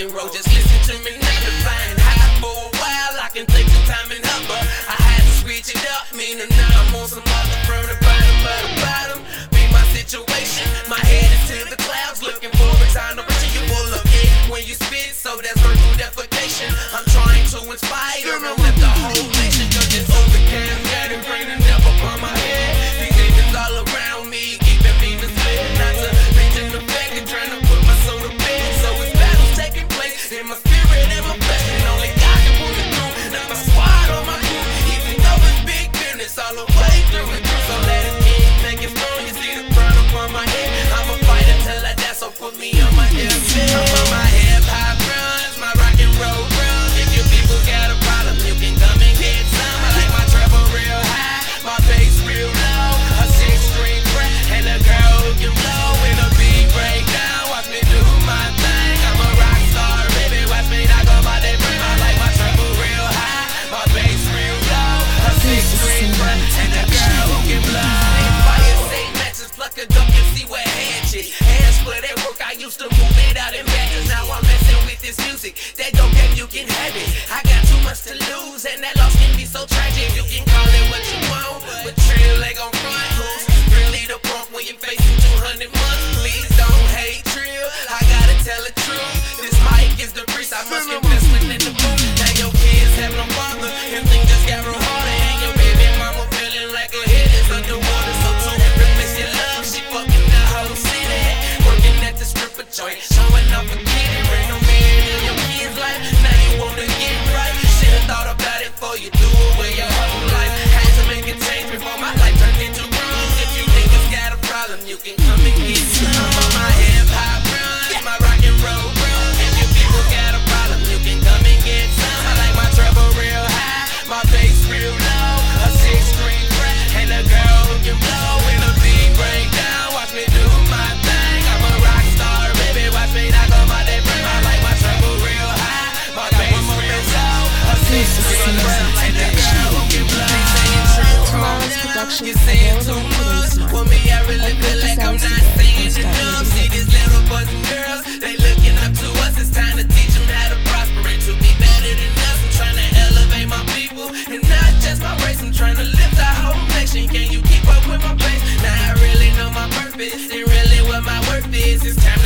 and roll. Just listen to me now. Been flying high for a while. I can take some time and number. I had to switch it up. Meaning now I'm on some other from the bottom of the bottom. Be my situation. My head is to the clouds, looking for a time to reach you. Will look it when you spit, so that's virtual defecation. I'm trying to inspire. put me on my ass. Can have it. I got too much to lose, and that loss can be so tragic. You can call it what you want, but trail leg on you and get some. On my hip hop run, my rock and roll Tomorrow's You is saying too much? Smart. me, I really feel like I'm not saying enough. See these little boys and girls, they looking up to us. It's time to teach them how to prosper and to be better than us. I'm trying to elevate my people and not just my race. I'm trying to lift our whole nation. Can you keep up with my pace? Now I really know my purpose and really what my worth is. It's time